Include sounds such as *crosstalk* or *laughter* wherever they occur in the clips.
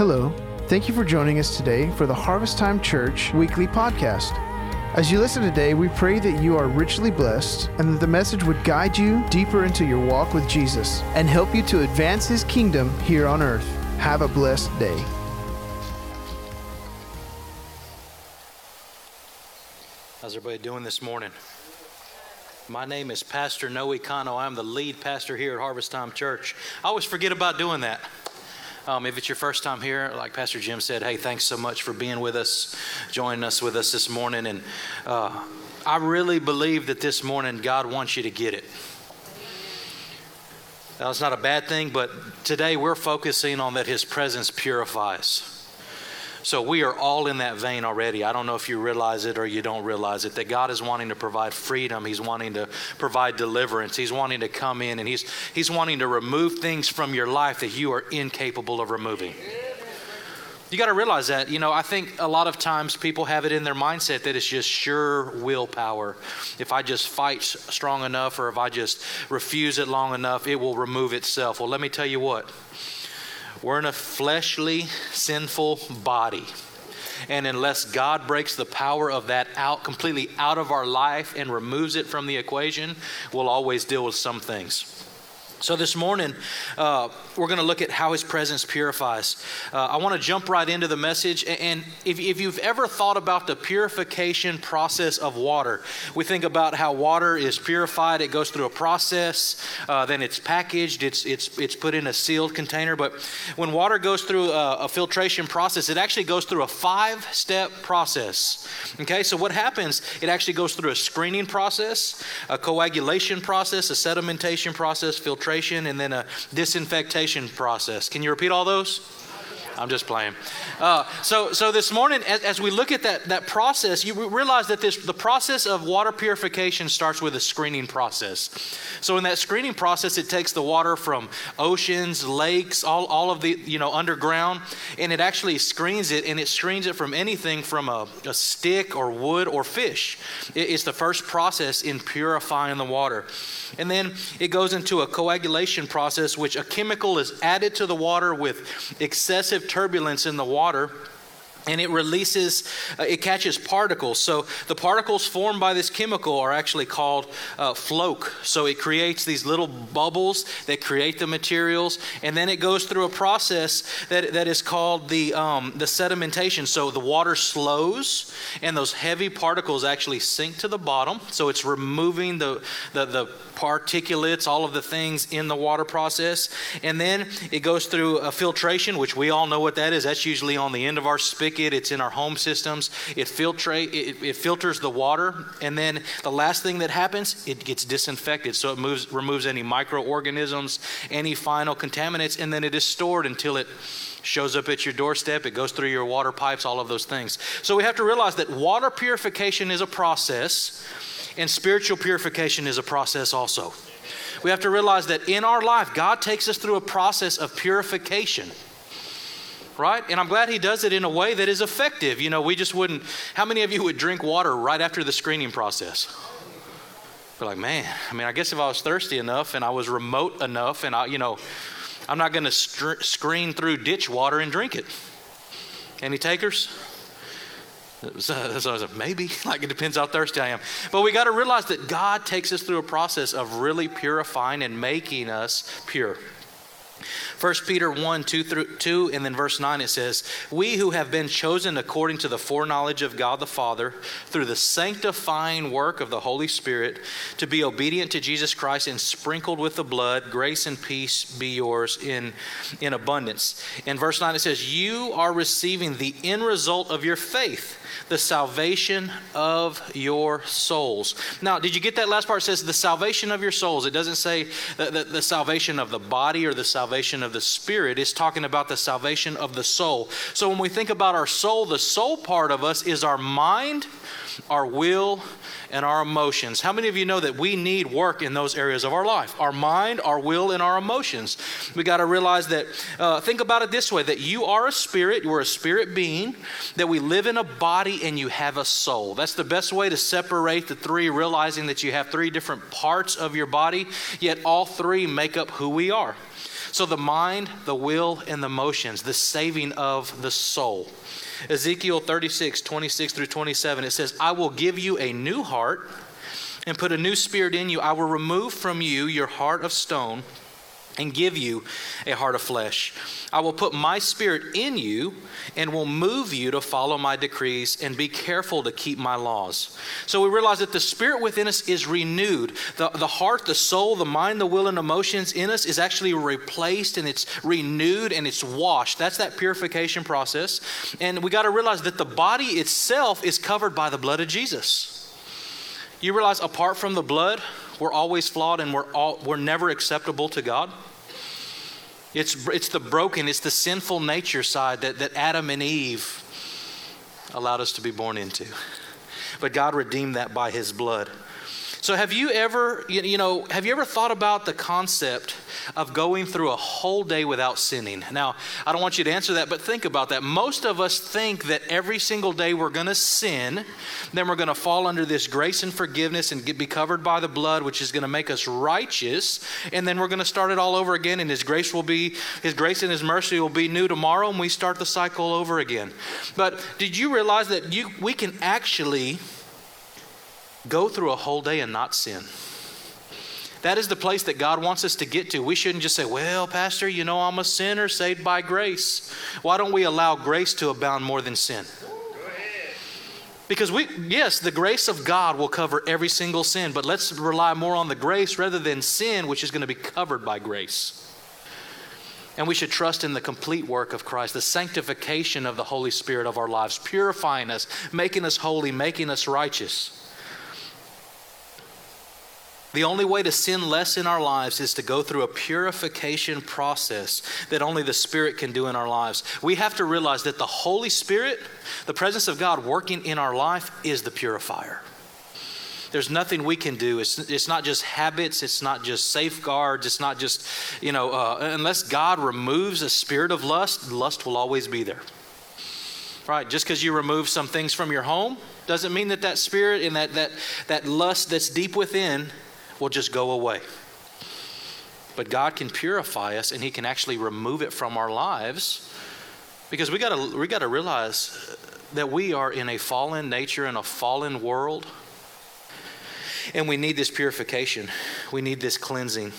Hello. Thank you for joining us today for the Harvest Time Church weekly podcast. As you listen today, we pray that you are richly blessed and that the message would guide you deeper into your walk with Jesus and help you to advance his kingdom here on earth. Have a blessed day. How's everybody doing this morning? My name is Pastor Noe Kano. I'm the lead pastor here at Harvest Time Church. I always forget about doing that. Um, if it's your first time here, like Pastor Jim said, hey, thanks so much for being with us, joining us with us this morning. And uh, I really believe that this morning God wants you to get it. It's not a bad thing, but today we're focusing on that His presence purifies. So we are all in that vein already. I don't know if you realize it or you don't realize it that God is wanting to provide freedom. He's wanting to provide deliverance. He's wanting to come in and he's he's wanting to remove things from your life that you are incapable of removing. You got to realize that. You know, I think a lot of times people have it in their mindset that it's just sure willpower. If I just fight strong enough or if I just refuse it long enough, it will remove itself. Well, let me tell you what. We're in a fleshly, sinful body. And unless God breaks the power of that out completely out of our life and removes it from the equation, we'll always deal with some things. So, this morning, uh, we're going to look at how His presence purifies. Uh, I want to jump right into the message. And if, if, you've ever thought about the purification process of water, we think about how water is purified, it goes through a process, uh, then it's packaged, it's, it's, it's put in a sealed container. But when water goes through a, a filtration process, it actually goes through a five step process. Okay, so what happens? It actually goes through a screening process, a coagulation process, a sedimentation process, filtration and then a disinfectation process. Can you repeat all those? I'm just playing. Uh, so, so this morning, as, as, we look at that, that process, you realize that this, the process of water purification starts with a screening process. So, in that screening process, it takes the water from oceans, lakes, all, all of the, you know, underground, and it actually screens it, and it screens it from anything from a, a stick or wood or fish. It, it's the first process in purifying the water. And then it goes into a coagulation process, which a chemical is added to the water with excessive turbulence in the water and it releases, uh, it catches particles. So the particles formed by this chemical are actually called uh, floc. So it creates these little bubbles that create the materials, and then it goes through a process that, that is called the, um, the sedimentation. So the water slows, and those heavy particles actually sink to the bottom. So it's removing the, the, the particulates, all of the things in the water process. And then it goes through a filtration, which we all know what that is. That's usually on the end of our spigot, it's in our home systems. It, filtrate, it, it filters the water. And then the last thing that happens, it gets disinfected. So it moves, removes any microorganisms, any final contaminants, and then it is stored until it shows up at your doorstep, it goes through your water pipes, all of those things. So we have to realize that water purification is a process and spiritual purification is a process also. We have to realize that in our life, God takes us through a process of purification. Right? And I'm glad he does it in a way that is effective. You know, we just wouldn't. How many of you would drink water right after the screening process? We're like, man, I mean, I guess if I was thirsty enough and I was remote enough and I, you know, I'm not going to str- screen through ditch water and drink it. Any takers? *laughs* So, so I was like, maybe, *laughs* like it depends how thirsty I am. But we got to realize that God takes us through a process of really purifying and making us pure. 1 Peter 1 2 through 2, and then verse 9 it says, We who have been chosen according to the foreknowledge of God the Father, through the sanctifying work of the Holy Spirit, to be obedient to Jesus Christ and sprinkled with the blood, grace and peace be yours in, in abundance. In verse 9 it says, You are receiving the end result of your faith the salvation of your souls. Now, did you get that last part? It says the salvation of your souls. It doesn't say the, the, the salvation of the body or the salvation of the spirit. It's talking about the salvation of the soul. So when we think about our soul, the soul part of us is our mind, our will, and our emotions. How many of you know that we need work in those areas of our life? Our mind, our will, and our emotions. We got to realize that, uh, think about it this way that you are a spirit, you're a spirit being, that we live in a body and you have a soul. That's the best way to separate the three, realizing that you have three different parts of your body, yet all three make up who we are. So the mind, the will, and the motions, the saving of the soul. Ezekiel 36, 26 through 27, it says, I will give you a new heart and put a new spirit in you. I will remove from you your heart of stone and give you a heart of flesh. I will put my spirit in you and will move you to follow my decrees and be careful to keep my laws. So we realize that the spirit within us is renewed. The, the heart, the soul, the mind, the will, and emotions in us is actually replaced and it's renewed and it's washed. That's that purification process. And we got to realize that the body itself is covered by the blood of Jesus. You realize apart from the blood, we're always flawed and we're, all, we're never acceptable to God. It's, it's the broken, it's the sinful nature side that, that Adam and Eve allowed us to be born into. But God redeemed that by his blood. So have you ever, you know, have you ever thought about the concept of going through a whole day without sinning? Now, I don't want you to answer that, but think about that. Most of us think that every single day we're going to sin, then we're going to fall under this grace and forgiveness and get, be covered by the blood, which is going to make us righteous, and then we're going to start it all over again, and His grace will be, His grace and His mercy will be new tomorrow, and we start the cycle over again. But did you realize that you, we can actually go through a whole day and not sin. That is the place that God wants us to get to. We shouldn't just say, Well, Pastor, you know I'm a sinner saved by grace. Why don't we allow grace to abound more than sin? Because we, yes, the grace of God will cover every single sin, but let's rely more on the grace rather than sin, which is going to be covered by grace. And we should trust in the complete work of Christ, the sanctification of the Holy Spirit of our lives, purifying us, making us holy, making us righteous. The only way to sin less in our lives is to go through a purification process that only the Spirit can do in our lives. We have to realize that the Holy Spirit, the presence of God working in our life, is the purifier. There's nothing we can do. It's, it's not just habits. It's not just safeguards. It's not just, you know, uh, unless God removes a spirit of lust, lust will always be there. Right? Just because you remove some things from your home doesn't mean that that spirit and that, that, that lust that's deep within will just go away. But God can purify us and He can actually remove it from our lives because we got we to realize that we are in a fallen nature in a fallen world. And we need this purification, we need this cleansing.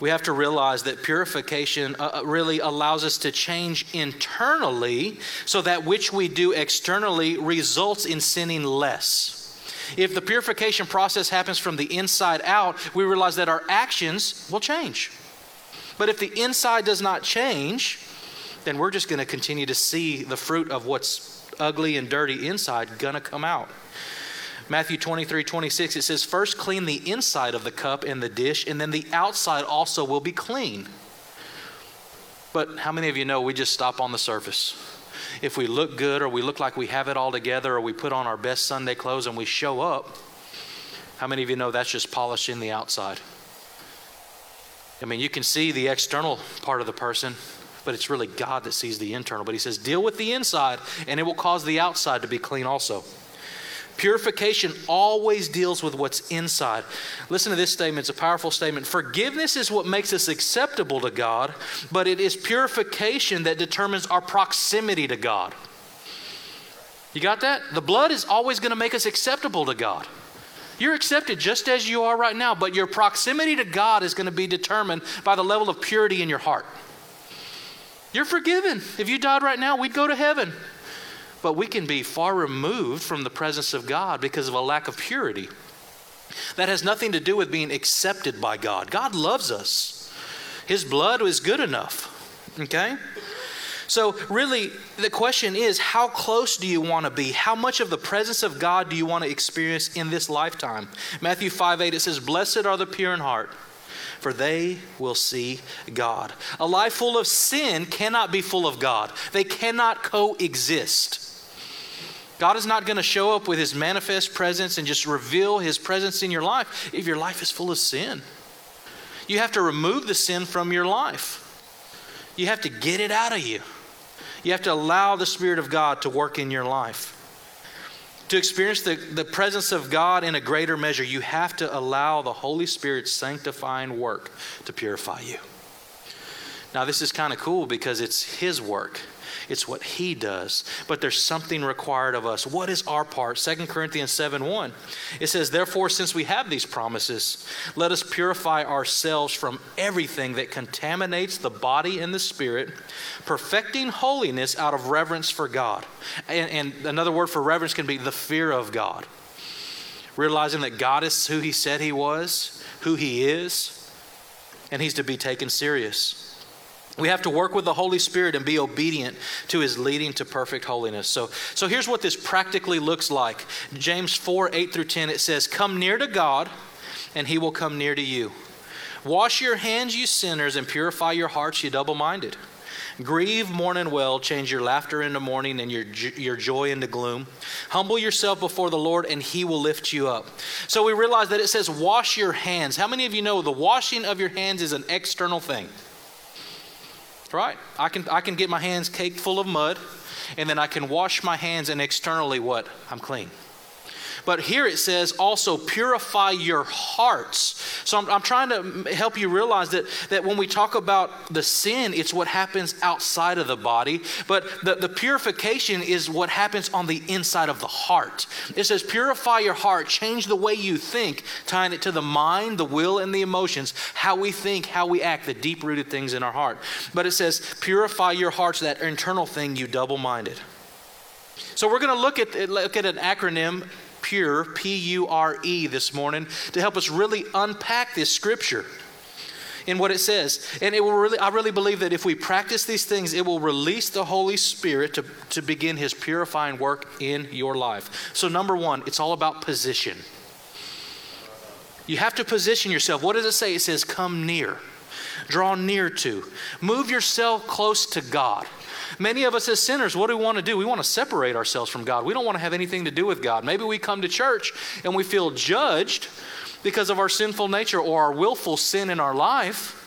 We have to realize that purification uh, uh really allows us to change internally so that which we do externally results in sinning less. If the purification process happens from the inside out, we realize that our actions will change. But if the inside does not change, then we're just going to continue to see the fruit of what's ugly and dirty inside going to come out. Matthew 23, 26, it says, First clean the inside of the cup and the dish, and then the outside also will be clean. But how many of you know we just stop on the surface? If we look good or we look like we have it all together or we put on our best Sunday clothes and we show up, how many of you know that's just polishing the outside? I mean, you can see the external part of the person, but it's really God that sees the internal. But He says, deal with the inside, and it will cause the outside to be clean also. Purification always deals with what's inside. Listen to this statement, it's a powerful statement. Forgiveness is what makes us acceptable to God, but it is purification that determines our proximity to God. You got that? The blood is always going to make us acceptable to God. You're accepted just as you are right now, but your proximity to God is going to be determined by the level of purity in your heart. You're forgiven. If you died right now, we'd go to heaven but we can be far removed from the presence of God because of a lack of purity. That has nothing to do with being accepted by God. God loves us, His blood is good enough. Okay? So, really, the question is how close do you want to be? How much of the presence of God do you want to experience in this lifetime? Matthew 5 8, it says, Blessed are the pure in heart, for they will see God. A life full of sin cannot be full of God, they cannot coexist. God is not going to show up with his manifest presence and just reveal his presence in your life if your life is full of sin. You have to remove the sin from your life. You have to get it out of you. You have to allow the Spirit of God to work in your life. To experience the, the presence of God in a greater measure, you have to allow the Holy Spirit's sanctifying work to purify you. Now, this is kind of cool because it's His work. It's what he does. But there's something required of us. What is our part? 2 Corinthians 7 1. It says, Therefore, since we have these promises, let us purify ourselves from everything that contaminates the body and the spirit, perfecting holiness out of reverence for God. And, and another word for reverence can be the fear of God. Realizing that God is who he said he was, who he is, and he's to be taken serious. We have to work with the Holy Spirit and be obedient to his leading to perfect holiness. So, so here's what this practically looks like. James 4 8 through 10, it says, Come near to God, and he will come near to you. Wash your hands, you sinners, and purify your hearts, you double minded. Grieve, mourn, and well. Change your laughter into mourning and your, your joy into gloom. Humble yourself before the Lord, and He will lift you up. So we realize that it says, Wash your hands. How many of you know the washing of your hands is an external thing? Right? I can, I can get my hands caked full of mud, and then I can wash my hands, and externally, what? I'm clean. But here it says also purify your hearts. So I'm, I'm, trying to help you realize that, that when we talk about the sin, it's what happens outside of the body. But the, the purification is what happens on the inside of the heart. It says purify your heart, change the way you think, tying it to the mind, the will, and the emotions, how we think, how we act, the deep rooted things in our heart. But it says purify your hearts, that internal thing, you double minded. So we're going to look at look at an acronym Pure, P U R E, this morning to help us really unpack this scripture in what it says. And it will really, I really believe that if we practice these things, it will release the Holy Spirit to, to begin His purifying work in your life. So, number one, it's all about position. You have to position yourself. What does it say? It says, come near, draw near to, move yourself close to God. Many of us as sinners, what do we want to do? We want to separate ourselves from God. We don't want to have anything to do with God. Maybe we come to church and we feel judged because of our sinful nature or our willful sin in our life.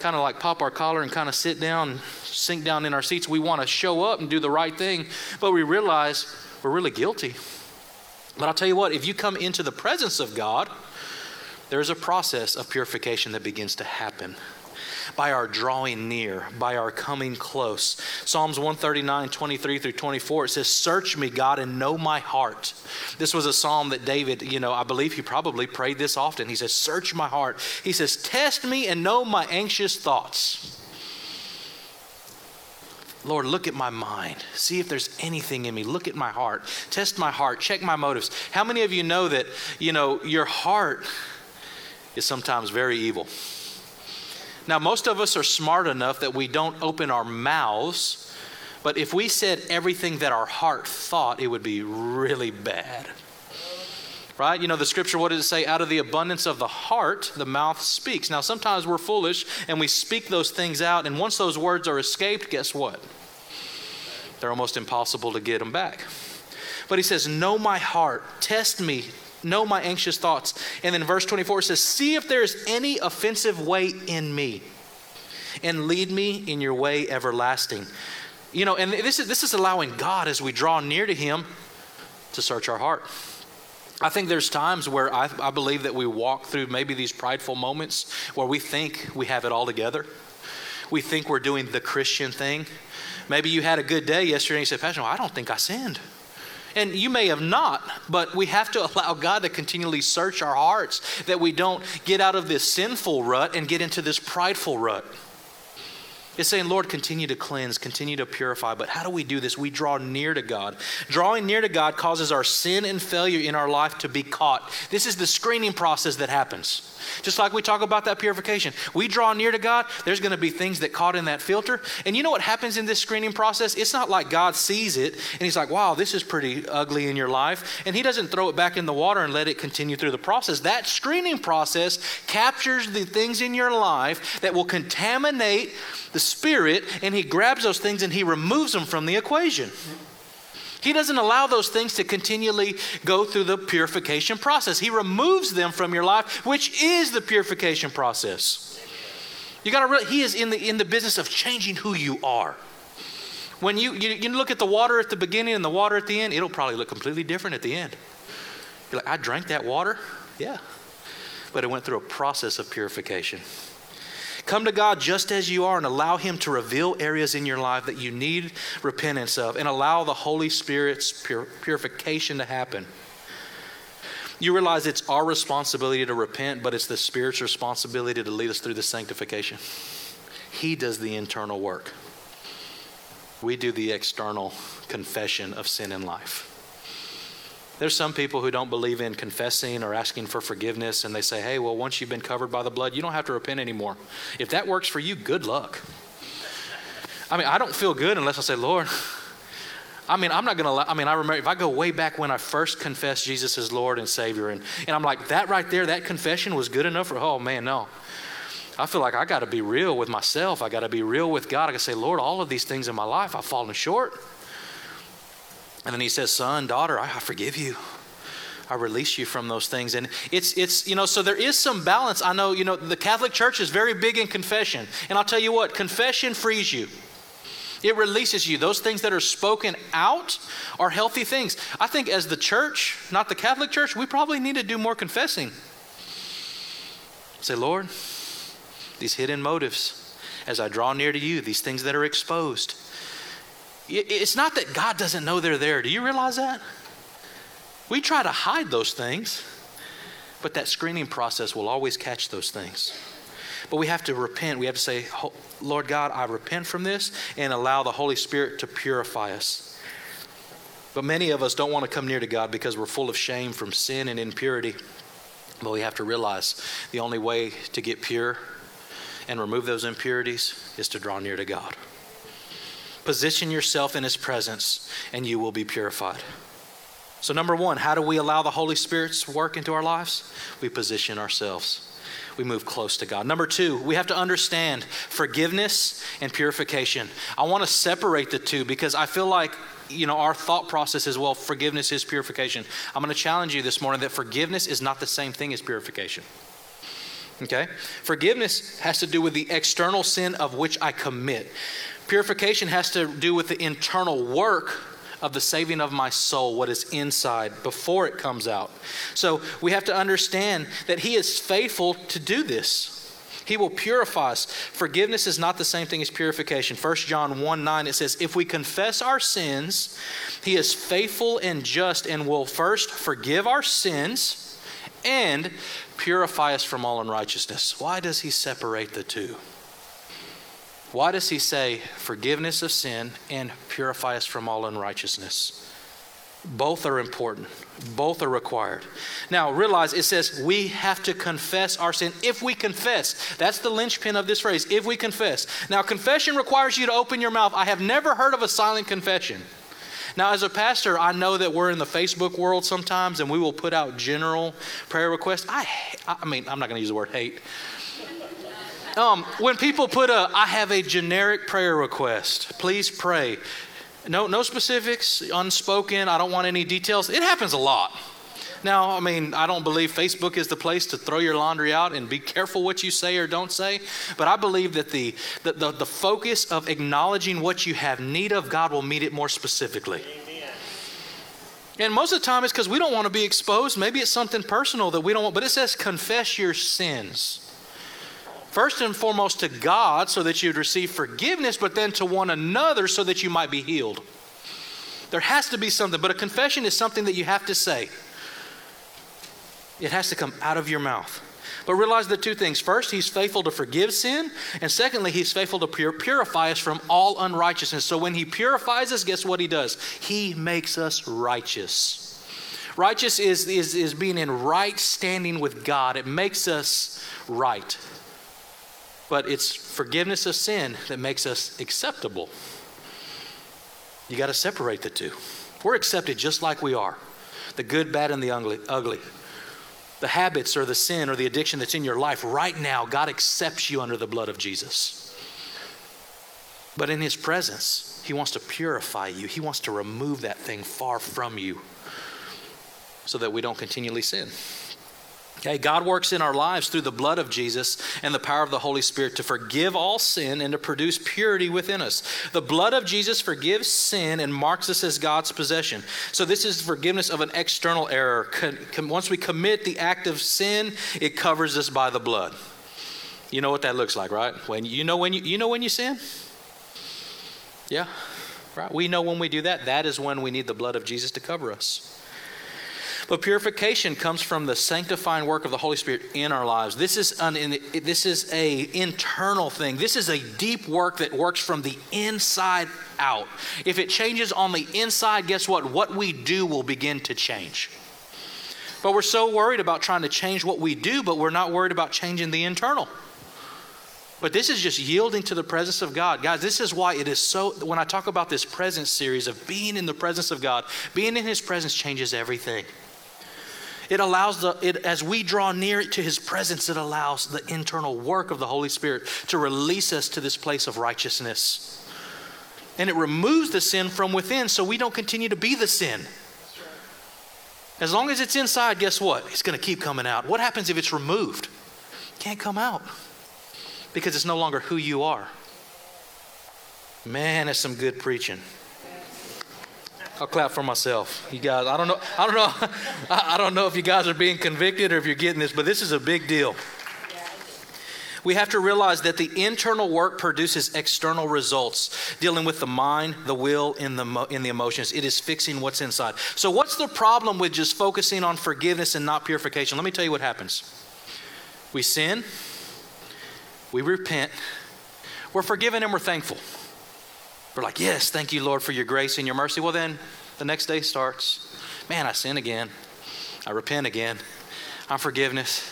Kind of like pop our collar and kind of sit down, sink down in our seats. We want to show up and do the right thing, but we realize we're really guilty. But I'll tell you what, if you come into the presence of God, there's a process of purification that begins to happen by our drawing near, by our coming close. Psalms 139, 23 through 24, it says, Search me, God, and know my heart. This was a psalm that David, you know, I believe he probably prayed this often. He says, Search my heart. He says, Test me and know my anxious thoughts. Lord, look at my mind. See if there's anything in me. Look at my heart. Test my heart. Check my motives. How many of you know that, you know, your heart is sometimes very evil? Now, most of us are smart enough that we don't open our mouths, but if we said everything that our heart thought, it would be really bad. Right? You know, the scripture, what does it say? Out of the abundance of the heart, the mouth speaks. Now, sometimes we're foolish and we speak those things out, and once those words are escaped, guess what? They're almost impossible to get them back. But he says, Know my heart, test me, know my anxious thoughts. And then verse 24 says, See if there's any offensive way in me, and lead me in your way everlasting. You know, and this is, this is allowing God as we draw near to Him to search our heart. I think there's times where I, I believe that we walk through maybe these prideful moments where we think we have it all together. We think we're doing the Christian thing. Maybe you had a good day yesterday and you said, Pastor, I don't think I sinned. And you may have not, but we have to allow God to continually search our hearts that we don't get out of this sinful rut and get into this prideful rut. It's saying, Lord, continue to cleanse, continue to purify. But how do we do this? We draw near to God. Drawing near to God causes our sin and failure in our life to be caught. This is the screening process that happens. Just like we talk about that purification. We draw near to God, there's going to be things that caught in that filter. And you know what happens in this screening process? It's not like God sees it and He's like, wow, this is pretty ugly in your life. And He doesn't throw it back in the water and let it continue through the process. That screening process captures the things in your life that will contaminate the spirit, and He grabs those things and He removes them from the equation. He doesn't allow those things to continually go through the purification process. He removes them from your life, which is the purification process. You got to really, he is in the in the business of changing who you are. When you, you, you look at the water at the beginning and the water at the end, it'll probably look completely different at the end. You're like, I drank that water? Yeah. But it went through a process of purification. Come to God just as you are and allow Him to reveal areas in your life that you need repentance of and allow the Holy Spirit's pur- purification to happen. You realize it's our responsibility to repent, but it's the Spirit's responsibility to lead us through the sanctification. He does the internal work. We do the external confession of sin in life. There's some people who don't believe in confessing or asking for forgiveness, and they say, hey, well, once you've been covered by the blood, you don't have to repent anymore. If that works for you, good luck. I mean, I don't feel good unless I say, Lord, I mean, I'm not going to, I mean, I remember if I go way back when I first confessed Jesus as Lord and Savior, and, and I'm like, that right there, that confession was good enough for, oh man, no. I feel like I got to be real with myself. I got to be real with God. I got to say, Lord, all of these things in my life, I've fallen short. And then he says, Son, daughter, I, forgive you. I release you from those things. And it's, it's, you know, so there is some balance. I know, you know, the Catholic Church is very big in confession. And I'll tell you what, confession frees you. It releases you. Those things that are spoken out are healthy things. I think as the church, not the Catholic Church, we probably need to do more confessing. Say, Lord, these hidden motives, as I draw near to you, these things that are exposed, it's not that God doesn't know they're there. Do you realize that? We try to hide those things, but that screening process will always catch those things. But we have to repent. We have to say, Lord God, I repent from this and allow the Holy Spirit to purify us. But many of us don't want to come near to God because we're full of shame from sin and impurity. But we have to realize the only way to get pure and remove those impurities is to draw near to God. Position yourself in His presence, and you will be purified. So, number one, how do we allow the Holy Spirit's work into our lives? We position ourselves. We move close to God. Number two, we have to understand forgiveness and purification. I want to separate the two because I feel like you know our thought process is well forgiveness is purification i'm going to challenge you this morning that forgiveness is not the same thing as purification okay forgiveness has to do with the external sin of which i commit Purification has to do with the internal work of the saving of my soul, what is inside before it comes out. So we have to understand that He is faithful to do this. He will purify us. Forgiveness is not the same thing as purification. 1 John 1 9, it says, If we confess our sins, He is faithful and just and will first forgive our sins and purify us from all unrighteousness. Why does He separate the two? Why does he say forgiveness of sin and purify us from all unrighteousness? Both are important. Both are required. Now, realize it says we have to confess our sin. If we confess, that's the linchpin of this phrase. If we confess. Now, confession requires you to open your mouth. I have never heard of a silent confession. Now, as a pastor, I know that we're in the Facebook world sometimes and we will put out general prayer requests. I, I mean, I'm not going to use the word hate, um, when people put a, I have a generic prayer request, please pray. No, no specifics, unspoken. I don't want any details. It happens a lot. Now, I mean, I don't believe Facebook is the place to throw your laundry out and be careful what you say or don't say, but I believe that the, the, the, the focus of acknowledging what you have need of, God will meet it more specifically. And most of the time it's because we don't want to be exposed. Maybe it's something personal that we don't want, but it says confess your sins. First and foremost to God so that you'd receive forgiveness, but then to one another so that you might be healed. There has to be something, but a confession is something that you have to say. It has to come out of your mouth. But realize the two things. First, he's faithful to forgive sin. And secondly, he's faithful to pure, purify us from all unrighteousness. So when he purifies us, guess what he does? He makes us righteous. Righteous is, is, is being in right standing with God, it makes us right but it's forgiveness of sin that makes us acceptable. You got to separate the two. We're accepted just like we are the good, bad, and the ugly. The habits or the sin or the addiction that's in your life right now, God accepts you under the blood of Jesus. But in His presence, He wants to purify you, He wants to remove that thing far from you so that we don't continually sin. Okay, God works in our lives through the blood of Jesus and the power of the Holy Spirit to forgive all sin and to produce purity within us. The blood of Jesus forgives sin and marks us as God's possession. So, this is forgiveness of an external error. Once we commit the act of sin, it covers us by the blood. You know what that looks like, right? When you know when you, you know when you sin? Yeah. Right? We know when we do that, that is when we need the blood of Jesus to cover us. But purification comes from the sanctifying work of the Holy Spirit in our lives. This is an this is a internal thing. This is a deep work that works from the inside out. If it changes on the inside, guess what? What we do will begin to change. But we're so worried about trying to change what we do, but we're not worried about changing the internal. But this is just yielding to the presence of God. Guys, this is why it is so, when I talk about this presence series of being in the presence of God, being in His presence changes everything. It allows the, it, as we draw near to his presence, it allows the internal work of the Holy Spirit to release us to this place of righteousness. And it removes the sin from within so we don't continue to be the sin. As long as it's inside, guess what? It's going to keep coming out. What happens if it's removed? It can't come out because it's no longer who you are. Man, that's some good preaching. I'll clap for myself. You guys, I don't know, I don't know, *laughs* I don't know if you guys are being convicted or if you're getting this, but this is a big deal. We have to realize that the internal work produces external results, dealing with the mind, the will, and the, in the emotions. It is fixing what's inside. So, what's the problem with just focusing on forgiveness and not purification? Let me tell you what happens. We sin, we repent, we're forgiven, and we're thankful. We're like, yes, thank you, Lord, for your grace and your mercy. Well, then the next day starts. Man, I sin again. I repent again. I'm forgiveness.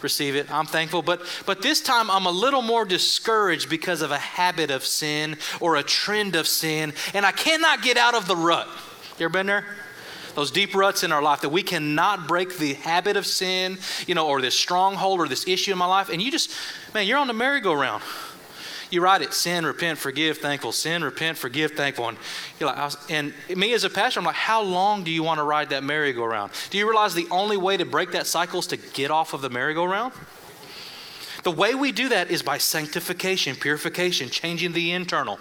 Receive it. I'm thankful. But but this time I'm a little more discouraged because of a habit of sin or a trend of sin, and I cannot get out of the rut. You ever been there? Those deep ruts in our life that we cannot break the habit of sin, you know, or this stronghold or this issue in my life, and you just, man, you're on the merry-go-round you write it sin, repent, forgive, thankful. Sin, repent, forgive, thankful. And, you're like, and me as a pastor, I'm like, how long do you want to ride that merry-go-round? Do you realize the only way to break that cycle is to get off of the merry-go-round? The way we do that is by sanctification, purification, changing the internal.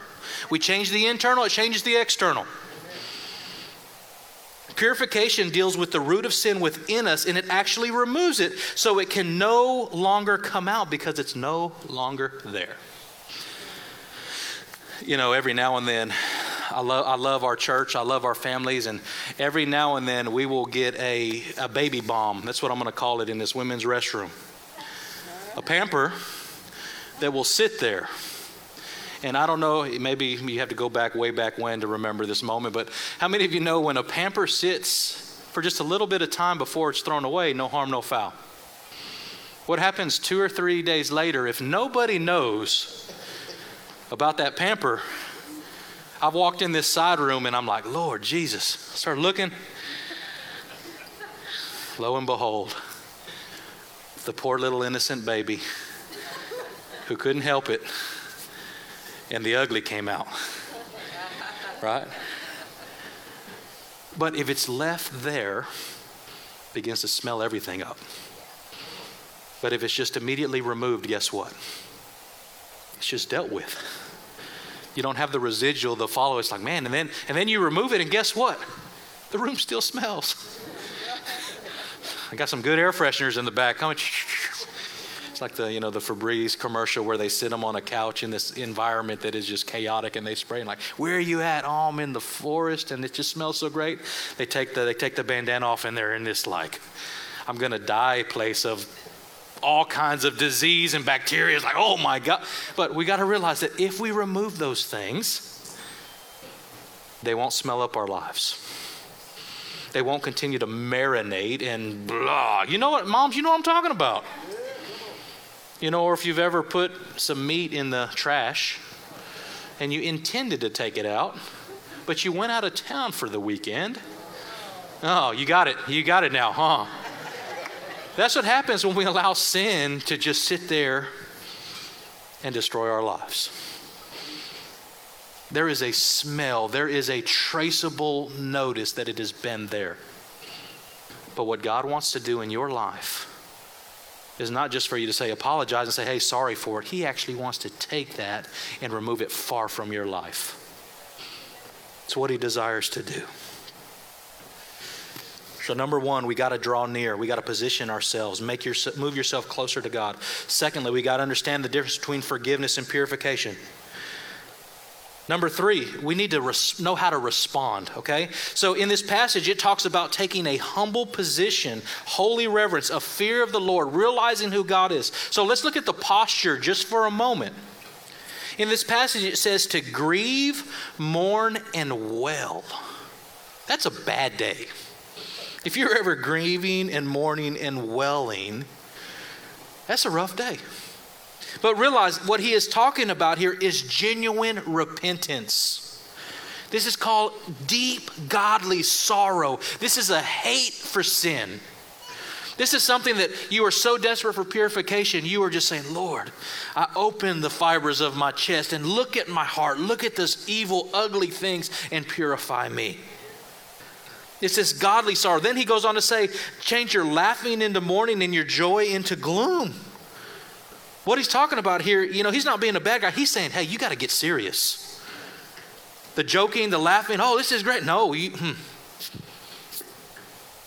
We change the internal, it changes the external. Purification deals with the root of sin within us and it actually removes it so it can no longer come out because it's no longer there you know, every now and then, I love, I love our church, I love our families, and every now and then we will get a, a baby bomb. That's what I'm going to call it in this women's restroom. A pamper that will sit there. And I don't know, maybe you have to go back way back when to remember this moment, but how many of you know when a pamper sits for just a little bit of time before it's thrown away, no harm, no foul? What happens two or three days later if nobody knows about that pamper, I've walked in this side room and I'm like, Lord Jesus. I start looking. Lo and behold, the poor little innocent baby who couldn't help it, and the ugly came out. Right? But if it's left there, it begins to smell everything up. But if it's just immediately removed, guess what? It's just dealt with. You don't have the residual, the follow. It's like, man, and then and then you remove it, and guess what? The room still smells. I got some good air fresheners in the back. How much? It's like the you know the Febreze commercial where they sit them on a couch in this environment that is just chaotic, and they spray and like, where are you at? Oh, I'm in the forest, and it just smells so great. They take the they take the bandana off, and they're in this like, I'm gonna die place of all kinds of disease and bacteria. It's like, oh my God. But we got to realize that if we remove those things, they won't smell up our lives. They won't continue to marinate and blah. You know what, moms, you know what I'm talking about. You know, or if you've ever put some meat in the trash and you intended to take it out, but you went out of town for the weekend. Oh, you got it. You got it now, huh? That's what happens when we allow sin to just sit there and destroy our lives. There is a smell, there is a traceable notice that it has been there. But what God wants to do in your life is not just for you to say apologize and say, hey, sorry for it. He actually wants to take that and remove it far from your life. It's what he desires to do. So number one, we got to draw near. We got to position ourselves. Make your, move yourself closer to God. Secondly, we got to understand the difference between forgiveness and purification. Number three, we need to res- know how to respond, okay? So in this passage, it talks about taking a humble position, holy reverence, a fear of the Lord, realizing who God is. So let's look at the posture just for a moment. In this passage, it says to grieve, mourn, and wail. That's a bad day. If you're ever grieving and mourning and wailing, that's a rough day. But realize what he is talking about here is genuine repentance. This is called deep godly sorrow. This is a hate for sin. This is something that you are so desperate for purification, you are just saying, Lord, I open the fibers of my chest and look at my heart, look at those evil, ugly things, and purify me. It's this godly sorrow. Then he goes on to say, change your laughing into mourning and your joy into gloom. What he's talking about here, you know, he's not being a bad guy. He's saying, hey, you got to get serious. The joking, the laughing, oh, this is great. No, you, hmm.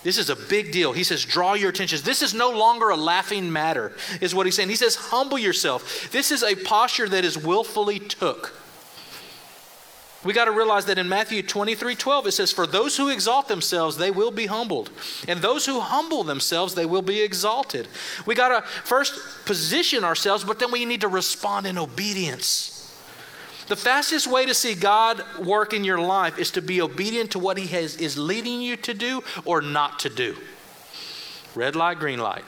This is a big deal. He says, draw your attention. This is no longer a laughing matter, is what he's saying. He says, humble yourself. This is a posture that is willfully took. We got to realize that in Matthew 23 12, it says, For those who exalt themselves, they will be humbled. And those who humble themselves, they will be exalted. We got to first position ourselves, but then we need to respond in obedience. The fastest way to see God work in your life is to be obedient to what He has, is leading you to do or not to do. Red light, green light.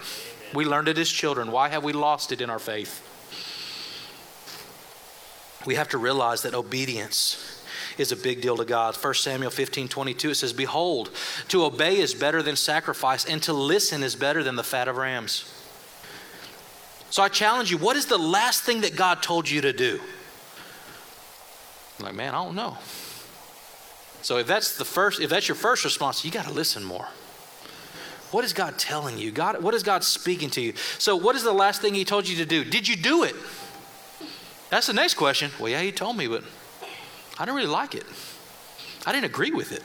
We learned it as children. Why have we lost it in our faith? We have to realize that obedience is a big deal to God. 1 Samuel 15 22, it says, Behold, to obey is better than sacrifice, and to listen is better than the fat of rams. So I challenge you, what is the last thing that God told you to do? I'm like, man, I don't know. So if that's the first, if that's your first response, you got to listen more. What is God telling you? God, what is God speaking to you? So what is the last thing He told you to do? Did you do it? That's the next question. Well, yeah, He told me, but I don't really like it. I didn't agree with it.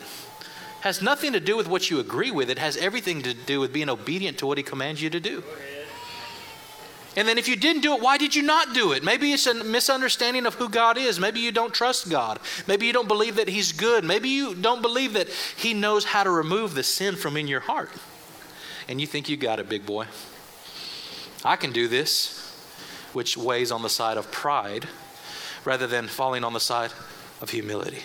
Has nothing to do with what you agree with. It has everything to do with being obedient to what he commands you to do. And then if you didn't do it, why did you not do it? Maybe it's a misunderstanding of who God is. Maybe you don't trust God. Maybe you don't believe that He's good. Maybe you don't believe that He knows how to remove the sin from in your heart. And you think you got it, big boy. I can do this, which weighs on the side of pride rather than falling on the side of humility.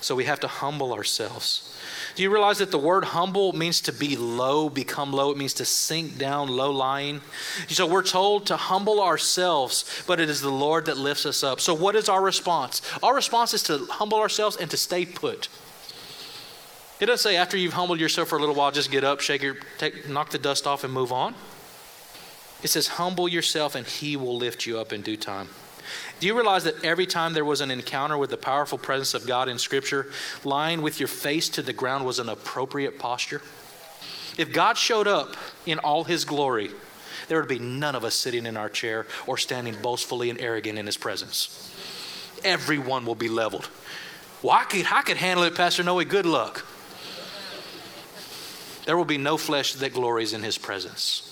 So we have to humble ourselves. Do you realize that the word humble means to be low, become low? It means to sink down, low lying. So we're told to humble ourselves, but it is the Lord that lifts us up. So what is our response? Our response is to humble ourselves and to stay put. It doesn't say after you've humbled yourself for a little while, just get up, shake your, take, knock the dust off, and move on. It says, humble yourself and he will lift you up in due time. Do you realize that every time there was an encounter with the powerful presence of God in Scripture, lying with your face to the ground was an appropriate posture? If God showed up in all his glory, there would be none of us sitting in our chair or standing boastfully and arrogant in his presence. Everyone will be leveled. Well, I could, I could handle it, Pastor Noe. Good luck. There will be no flesh that glories in his presence.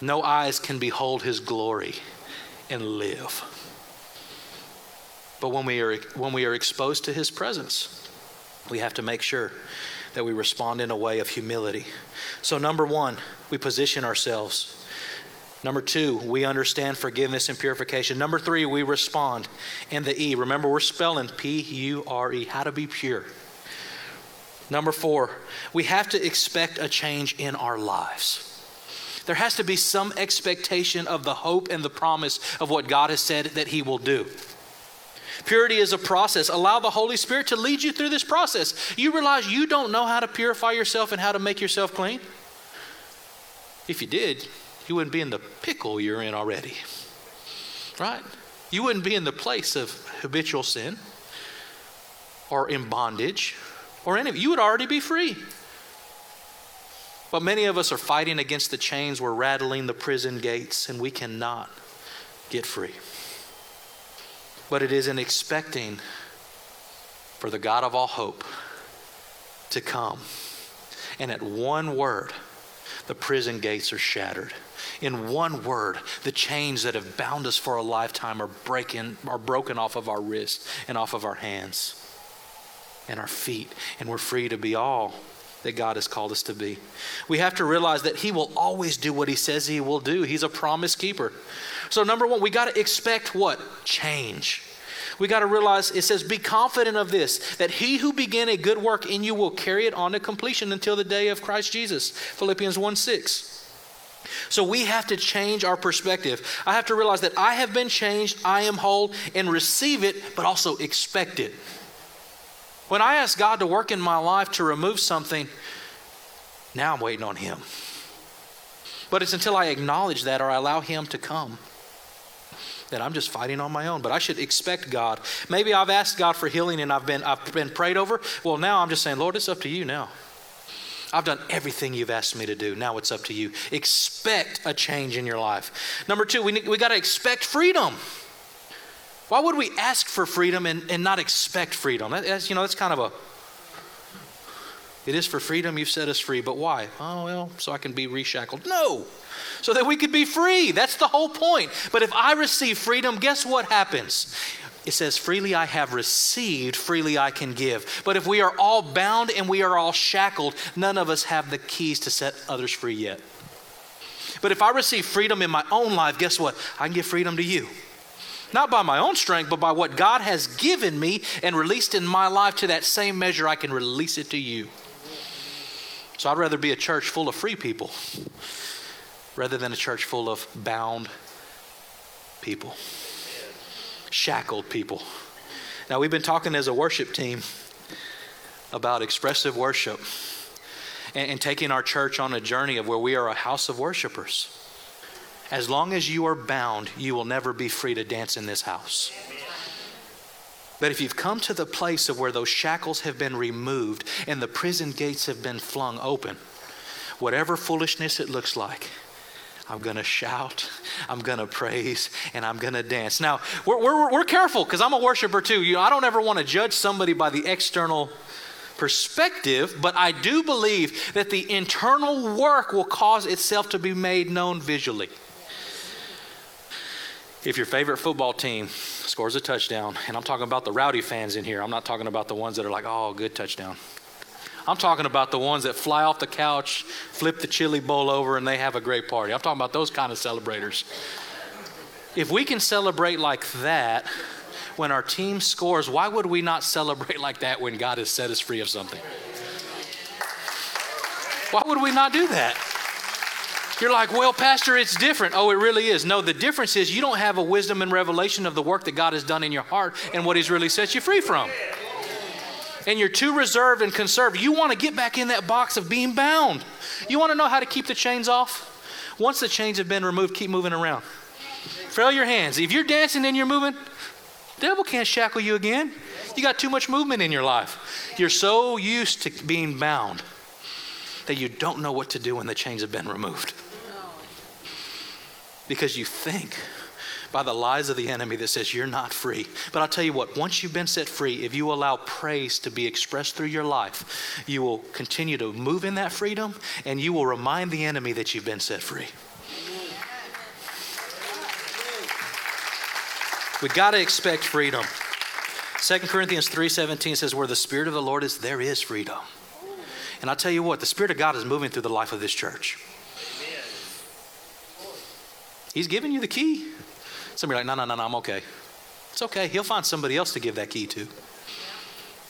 No eyes can behold his glory and live. But when we are, when we are exposed to his presence, we have to make sure that we respond in a way of humility. So, number one, we position ourselves. Number two, we understand forgiveness and purification. Number three, we respond in the E. Remember, we're spelling P U R E, how to be pure. Number four, we have to expect a change in our lives. There has to be some expectation of the hope and the promise of what God has said that He will do. Purity is a process. Allow the Holy Spirit to lead you through this process. You realize you don't know how to purify yourself and how to make yourself clean? If you did, you wouldn't be in the pickle you're in already. Right? You wouldn't be in the place of habitual sin or in bondage or any you would already be free. But many of us are fighting against the chains. We're rattling the prison gates, and we cannot get free. But it is in expecting for the God of all hope to come. And at one word, the prison gates are shattered. In one word, the chains that have bound us for a lifetime are breaking are broken off of our wrists and off of our hands and our feet, and we're free to be all that God has called us to be. We have to realize that He will always do what He says He will do. He's a promise keeper. So, number one, we got to expect what? Change. We got to realize it says, Be confident of this, that he who began a good work in you will carry it on to completion until the day of Christ Jesus. Philippians 1 6. So we have to change our perspective. I have to realize that I have been changed, I am whole, and receive it, but also expect it. When I ask God to work in my life to remove something, now I'm waiting on Him. But it's until I acknowledge that or I allow Him to come that I'm just fighting on my own. But I should expect God. Maybe I've asked God for healing and I've been I've been prayed over. Well, now I'm just saying, Lord, it's up to you now. I've done everything you've asked me to do. Now it's up to you. Expect a change in your life. Number two, we, we got to expect freedom. Why would we ask for freedom and, and not expect freedom? That, that's, you know, that's kind of a. It is for freedom, you've set us free, but why? Oh, well, so I can be reshackled. No, so that we could be free. That's the whole point. But if I receive freedom, guess what happens? It says, freely I have received, freely I can give. But if we are all bound and we are all shackled, none of us have the keys to set others free yet. But if I receive freedom in my own life, guess what? I can give freedom to you not by my own strength, but by what God has given me and released in my life to that same measure, I can release it to you. So I'd rather be a church full of free people rather than a church full of bound people, shackled people. Now, we've been talking as a worship team about expressive worship and, and taking our church on a journey of where we are a house of worshipers. As long as you are bound, you will never be free to dance in this house. But if you've come to the place of where those shackles have been removed and the prison gates have been flung open, whatever foolishness it looks like, I'm going to shout, I'm going to praise, and I'm going to dance. Now, we're, we're, we're careful because I'm a worshiper too. You I don't ever want to judge somebody by the external perspective, but I do believe that the internal work will cause itself to be made known visually. If your favorite football team scores a touchdown, and I'm talking about the rowdy fans in here, I'm not talking about the ones that are like, oh, good touchdown. I'm talking about the ones that fly off the couch, flip the chili bowl over, and they have a great party. I'm talking about those kind of celebrators. If we can celebrate like that when our team scores, why would we not celebrate like that when God has set us free of something? Why would we not do that? You're like, well, Pastor, it's different. Oh, it really is. No, the difference is you don't have a wisdom and revelation of the work that God has done in your heart and what He's really set you free from. And you're too reserved and conserved. You want to get back in that box of being bound. You want to know how to keep the chains off? Once the chains have been removed, keep moving around. Frail your hands. If you're dancing and you're moving, devil can't shackle you again. You got too much movement in your life. You're so used to being bound that you don't know what to do when the chains have been removed because you think by the lies of the enemy that says you're not free. But I'll tell you what, once you've been set free, if you allow praise to be expressed through your life, you will continue to move in that freedom and you will remind the enemy that you've been set free. We got to expect freedom. 2 Corinthians 3:17 says where the spirit of the Lord is there is freedom. And I'll tell you what, the spirit of God is moving through the life of this church. He's giving you the key. Somebody like, no, no, no, no, I'm okay. It's okay. He'll find somebody else to give that key to.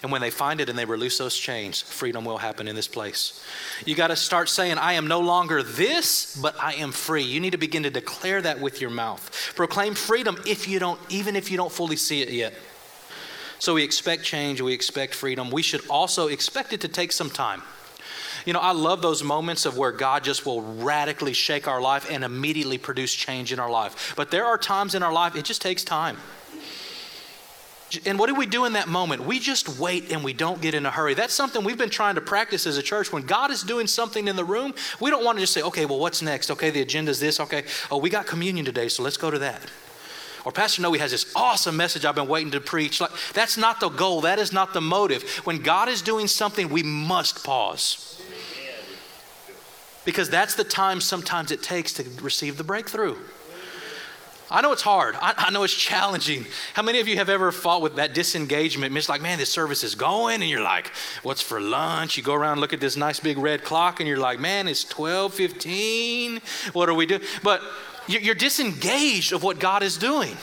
And when they find it and they release those chains, freedom will happen in this place. You got to start saying, I am no longer this, but I am free. You need to begin to declare that with your mouth. Proclaim freedom if you don't, even if you don't fully see it yet. So we expect change, we expect freedom. We should also expect it to take some time. You know, I love those moments of where God just will radically shake our life and immediately produce change in our life. But there are times in our life it just takes time. And what do we do in that moment? We just wait and we don't get in a hurry. That's something we've been trying to practice as a church. When God is doing something in the room, we don't want to just say, okay, well, what's next? Okay, the agenda is this. Okay, oh, we got communion today, so let's go to that. Or Pastor Noe has this awesome message I've been waiting to preach. Like, that's not the goal, that is not the motive. When God is doing something, we must pause. Because that's the time sometimes it takes to receive the breakthrough. I know it's hard. I, I, know it's challenging. How many of you have ever fought with that disengagement? It's like, man, this service is going, and you're like, what's for lunch? You go around, look at this nice big red clock, and you're like, man, it's 12, 15. What are we doing? But you're disengaged of what God is doing.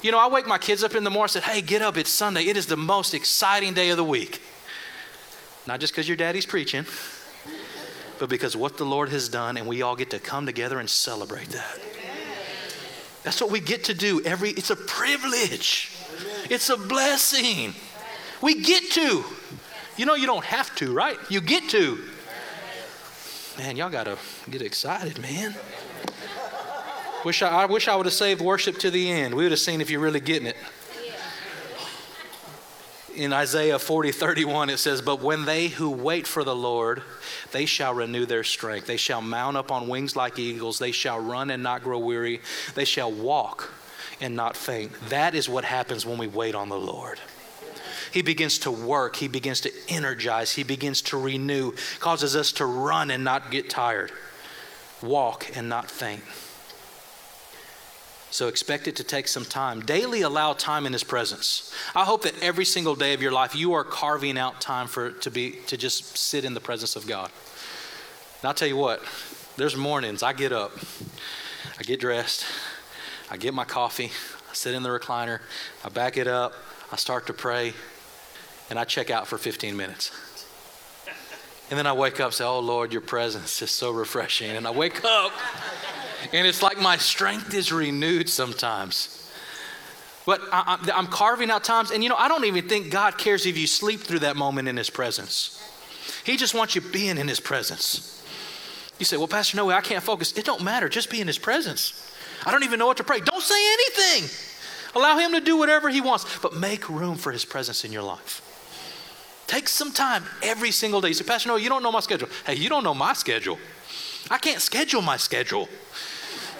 You know, I wake my kids up in the morning and say, hey, get up, it's Sunday. It is the most exciting day of the week. Not just because your daddy's preaching, but because what the Lord has done, and we all get to come together and celebrate that. That's what we get to do every it's a privilege. It's a blessing. We get to. You know you don't have to, right? You get to. Man, y'all got to get excited, man. Wish I, I wish I would have saved worship to the end. We would have seen if you're really getting it in Isaiah 40, 31, it says, But when they who wait for the Lord, they shall renew their strength. They shall mount up on wings like eagles. They shall run and not grow weary. They shall walk and not faint. That is what happens when we wait on the Lord. He begins to work, He begins to energize, He begins to renew, causes us to run and not get tired, walk and not faint. So expect it to take some time. Daily allow time in his presence. I hope that every single day of your life you are carving out time for to be to just sit in the presence of God. And I'll tell you what, there's mornings I get up, I get dressed, I get my coffee, I sit in the recliner, I back it up, I start to pray, and I check out for 15 minutes. And then I wake up and say, Oh Lord, your presence is so refreshing. And I wake up and it's like my strength is renewed sometimes. But I, am carving out times, and you know, I don't even think God cares if you sleep through that moment in His presence. He just wants you being in His presence. You say, Well, Pastor Noe, I can't focus. It don't matter. Just be in His presence. I don't even know what to pray. Don't say anything. Allow Him to do whatever He wants, but make room for His presence in your life. Take some time every single day. You say, Pastor Noe, you don't know my schedule. Hey, you don't know my schedule. I can't schedule my schedule.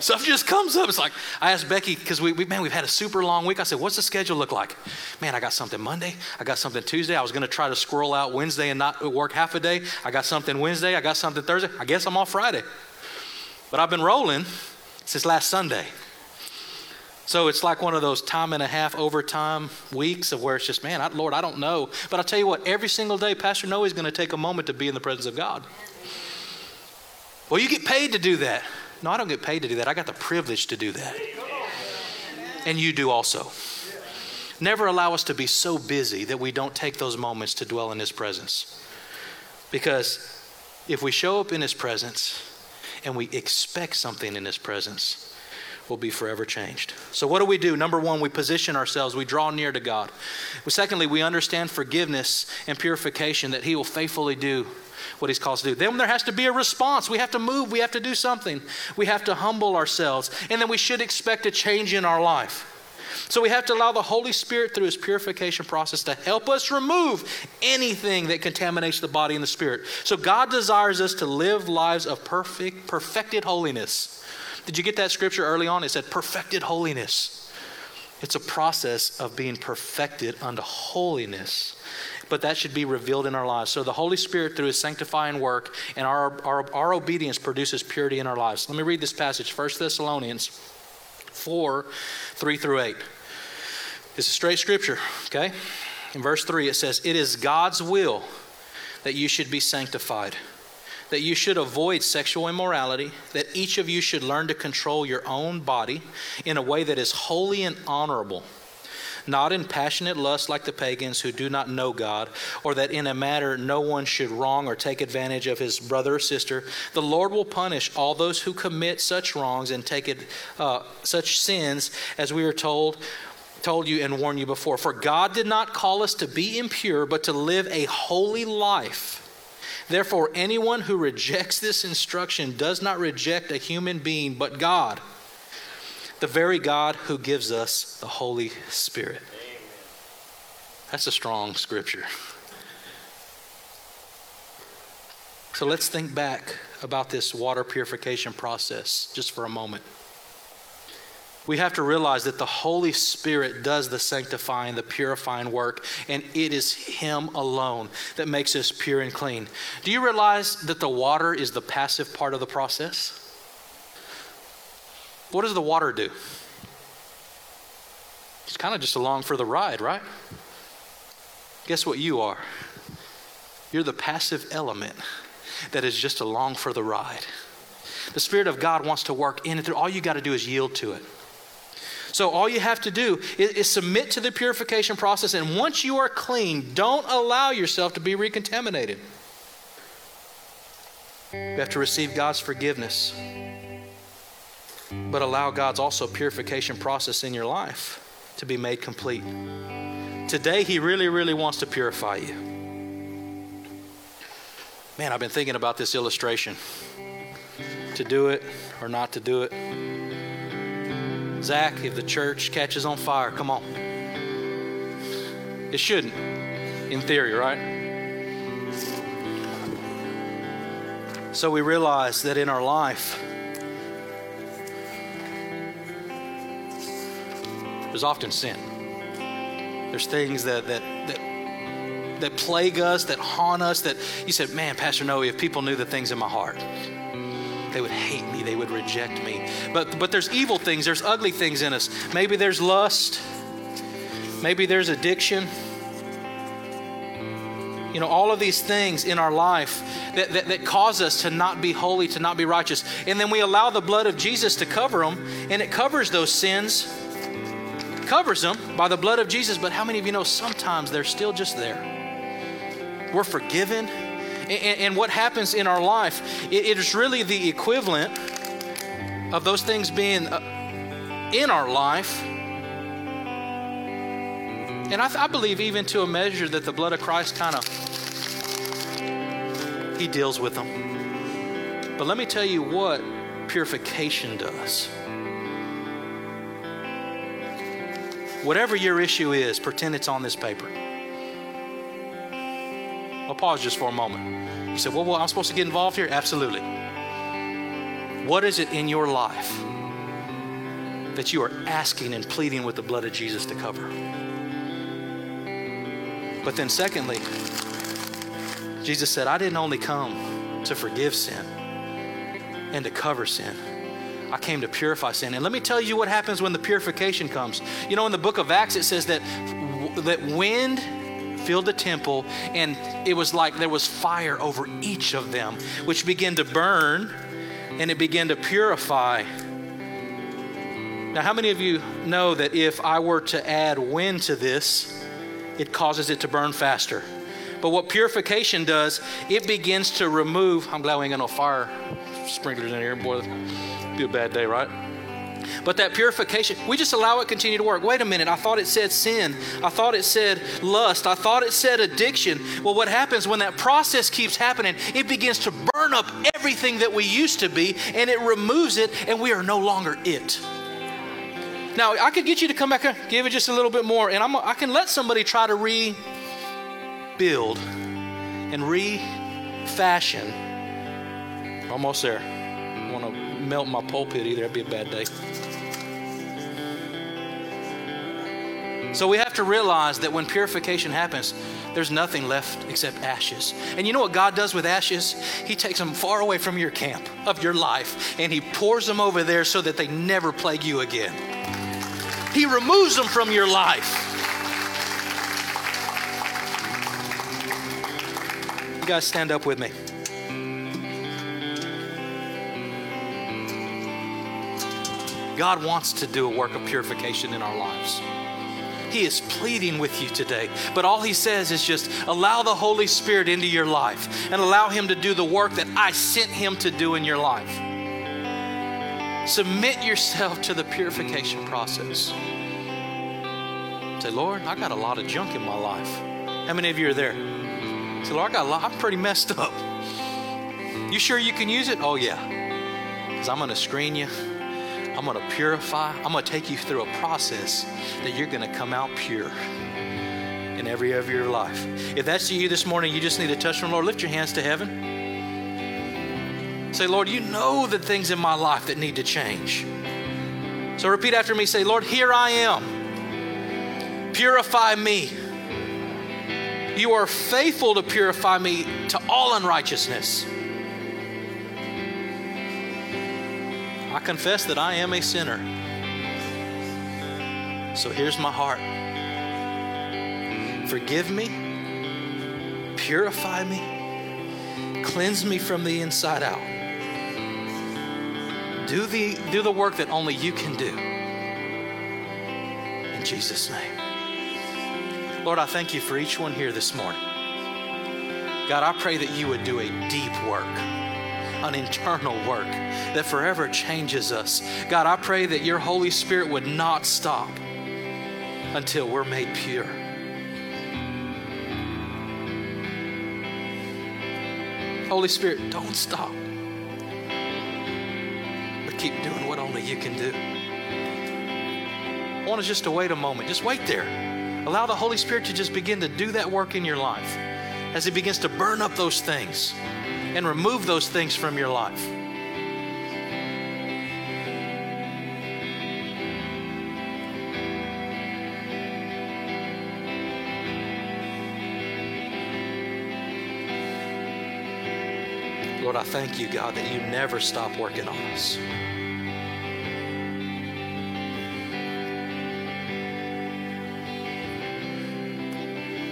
Stuff just comes up. It's like I asked Becky because we, we, man we've had a super long week. I said, "What's the schedule look like?" Man, I got something Monday. I got something Tuesday. I was going to try to squirrel out Wednesday and not work half a day. I got something Wednesday. I got something Thursday. I guess I'm off Friday. But I've been rolling since last Sunday. So it's like one of those time and a half overtime weeks of where it's just, man, I, Lord, I don't know. But I'll tell you what, every single day, Pastor Noe is going to take a moment to be in the presence of God. Well, you get paid to do that. No, I don't get paid to do that. I got the privilege to do that. And you do also. Never allow us to be so busy that we don't take those moments to dwell in His presence. Because if we show up in His presence and we expect something in His presence, will be forever changed. So, what do we do? Number one, we position ourselves, we draw near to God. Secondly, we understand forgiveness and purification that He will faithfully do what He's called to do. Then there has to be a response. We have to move, we have to do something, we have to humble ourselves, and then we should expect a change in our life. So we have to allow the Holy Spirit through his purification process to help us remove anything that contaminates the body and the spirit. So God desires us to live lives of perfect perfected holiness. Did you get that scripture early on? It said perfected holiness. It's a process of being perfected unto holiness but that should be revealed in our lives. So the Holy Spirit, through his sanctifying work and our, our, our obedience, produces purity in our lives. Let me read this passage 1 Thessalonians 4 3 through 8. This is straight scripture, okay? In verse 3, it says, It is God's will that you should be sanctified, that you should avoid sexual immorality, that each of you should learn to control your own body in a way that is holy and honorable not in passionate lust like the pagans who do not know God, or that in a matter no one should wrong or take advantage of his brother or sister. The Lord will punish all those who commit such wrongs and take it, uh, such sins as we are told told you and warned you before. For God did not call us to be impure, but to live a holy life. Therefore, anyone who rejects this instruction does not reject a human being, but God the very God who gives us the Holy Spirit. That's a strong scripture. So let's think back about this water purification process just for a moment. We have to realize that the Holy Spirit does the sanctifying, the purifying work, and it is Him alone that makes us pure and clean. Do you realize that the water is the passive part of the process? What does the water do? It's kind of just along for the ride, right? Guess what you are? You're the passive element that is just along for the ride. The Spirit of God wants to work in through. All you got to do is yield to it. So, all you have to do is, is, submit to the purification process. And once you are clean, don't allow yourself to be recontaminated. You have to receive God's forgiveness, but allow God's also purification process in your life to be made complete. Today, He really, really wants to purify you. Man, I've been thinking about this illustration to do it or not to do it. Zach, if the church catches on fire, come on. It shouldn't, in theory, right? So we realize that in our life, there's often sin. There's things that, that, that, that plague us, that haunt us, that you said, man, Pastor Noe, if people knew the things in my heart, they would hate me, they would reject me. But, but there's evil things, there's ugly things in us. Maybe there's lust, maybe there's addiction. You know, all of these things in our life that, that, that, cause us to not be holy, to not be righteous. And then we allow the blood of Jesus to cover them, and it covers those sins, covers them by the blood of Jesus. But how many of you know sometimes they're still just there? We're forgiven, and, and what happens in our life, it, it is really the equivalent of those things being uh, in our life. And I, I believe, even to a measure, that the blood of Christ kind of he deals with them. But let me tell you what purification does. Whatever your issue is, pretend it's on this paper. Pause just for a moment. You said, well, well, I'm supposed to get involved here? Absolutely. What is it in your life that you are asking and pleading with the blood of Jesus to cover? But then, secondly, Jesus said, I didn't only come to forgive sin and to cover sin. I came to purify sin. And let me tell you what happens when the purification comes. You know, in the book of Acts, it says that, that wind filled the temple, and it was like there was fire over each of them, which began to burn and it began to purify. Now, how many of you know that if I were to add wind to this, it causes it to burn faster? But what purification does, it begins to remove. I'm glad we ain't got no fire sprinklers in here. Boy, be a bad day, right? But that purification, we just allow it continue to work. Wait a minute, I thought it said sin. I thought it said lust. I thought it said addiction. Well, what happens when that process keeps happening? It begins to burn up everything that we used to be and it removes it and we are no longer it. Now, I could get you to come back and give it just a little bit more and I'm, I can let somebody try to rebuild and refashion. Almost there. I want to melt my pulpit either. That'd be a bad day. So we have to realize that when purification happens, there's nothing left except ashes. And you know what God does with ashes? He takes them far away from your camp of your life and He pours them over there so that they never plague you again. He removes them from your life. You guys stand up with me. God wants to do a work of purification in our lives. He is pleading with you today. But all he says is just allow the Holy Spirit into your life and allow him to do the work that I sent him to do in your life. Submit yourself to the purification process. Say, Lord, I got a lot of junk in my life. How many of you are there? Say, Lord, I got a lot, I'm pretty messed up. You sure you can use it? Oh, yeah. Because I'm going to screen you. I'm going to purify. I'm going to take you through a process that you're going to come out pure. in every area of your life. If that's you this morning, you just need to touch from Lord. Lift your hands to heaven. Say, Lord, you know the things in my life that need to change. So repeat after me. Say, Lord, here I am. Purify me. You are faithful to purify me to all unrighteousness. Confess that I am a sinner. So here's my heart. Forgive me, purify me, cleanse me from the inside out. Do the, do the work that only you can do. In Jesus' name. Lord, I thank you for each one here this morning. God, I pray that you would do a deep work, an internal work that forever changes us. God, I pray that your Holy Spirit would not stop until we're made pure. Holy Spirit, don't stop But keep doing what only you can do. I want us just to wait a moment. Just wait there. Allow the Holy Spirit to just begin to do that work in your life as He begins to burn up those things and remove those things from your life. Lord, I thank you, God, that you never stop working on us.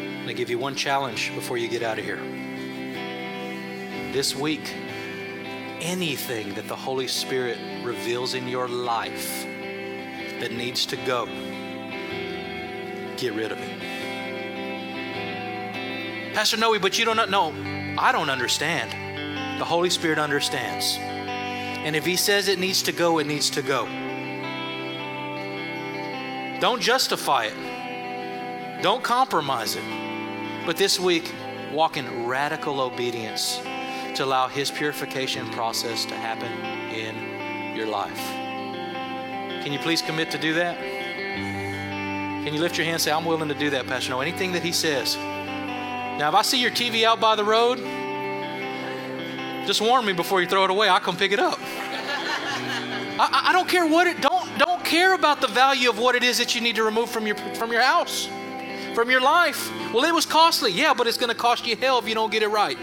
I'm going to give you one challenge before you get out of here. This week, anything that the Holy Spirit reveals in your life that needs to go, get rid of it. Pastor Noe, but you don't know. I don't understand. The Holy Spirit understands. And if He says it needs to go, it needs to go. Don't justify it, don't compromise it. But this week, walk in radical obedience to allow His purification process to happen in your life. Can you please commit to do that? Can you lift your hand and say, I'm willing to do that, Pastor Noe? Anything that He says. Now, if I see your TV out by the road, just warn me before you throw it away. I'll come pick it up. I, I, don't care what it don't don't care about the value of what it is that you need to remove from your from your house, from your life. Well, it was costly, yeah, but it's going to cost you hell if you don't get it right.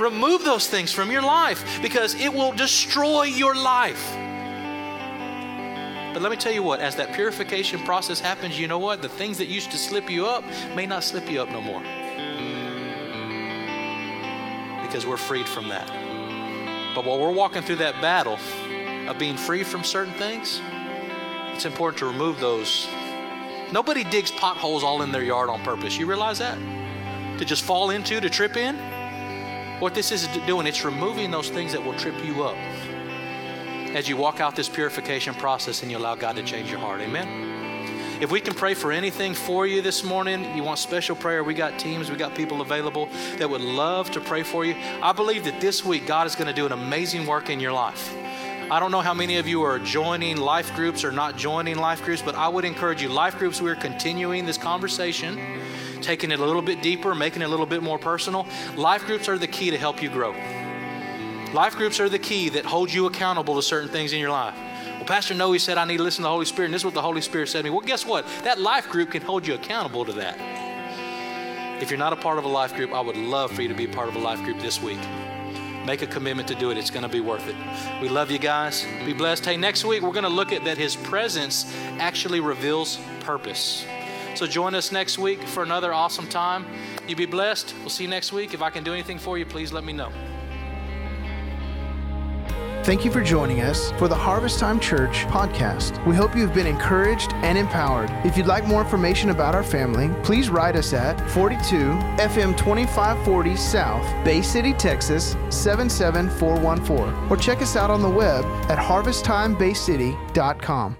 Remove those things from your life because it will destroy your life. But let me tell you what, as that purification process happens, you know what? The things that used to slip you up may not slip you up no more mm-hmm. because we're freed from that. But while we're walking through that battle of being free from certain things, it's important to remove those. Nobody digs potholes all in their yard on purpose. You realize that? To just fall into, to trip in? What this is doing, it's removing those things that will trip you up as you walk out this purification process and you allow God to change your heart. Amen? If we can pray for anything for you this morning, you want special prayer, we got teams, we got people available that would love to pray for you. I believe that this week God is going to do an amazing work in your life. I don't know how many of you are joining life groups or not joining life groups, but I would encourage you. Life groups, we're continuing this conversation, taking it a little bit deeper, making it a little bit more personal. Life groups are the key to help you grow. Life groups are the key that hold you accountable to certain things in your life. Well, Pastor Noe said I need to listen to the Holy Spirit, and this is what the Holy Spirit said to me. Well, guess what? That life group can hold you accountable to that. If you're not a part of a life group, I would love for you to be a part of a life group this week. Make a commitment to do it. It's going to be worth it. We love you guys. Be blessed. Hey, next week we're going to look at that His presence actually reveals purpose. So join us next week for another awesome time. You be blessed. We'll see you next week. If I can do anything for you, please let me know. Thank you for joining us for the Harvest Time Church podcast. We hope you've been encouraged and empowered. If you'd like more information about our family, please write us at 42 FM 2540 South, Bay City, Texas 77414, or check us out on the web at harvesttimebaycity.com.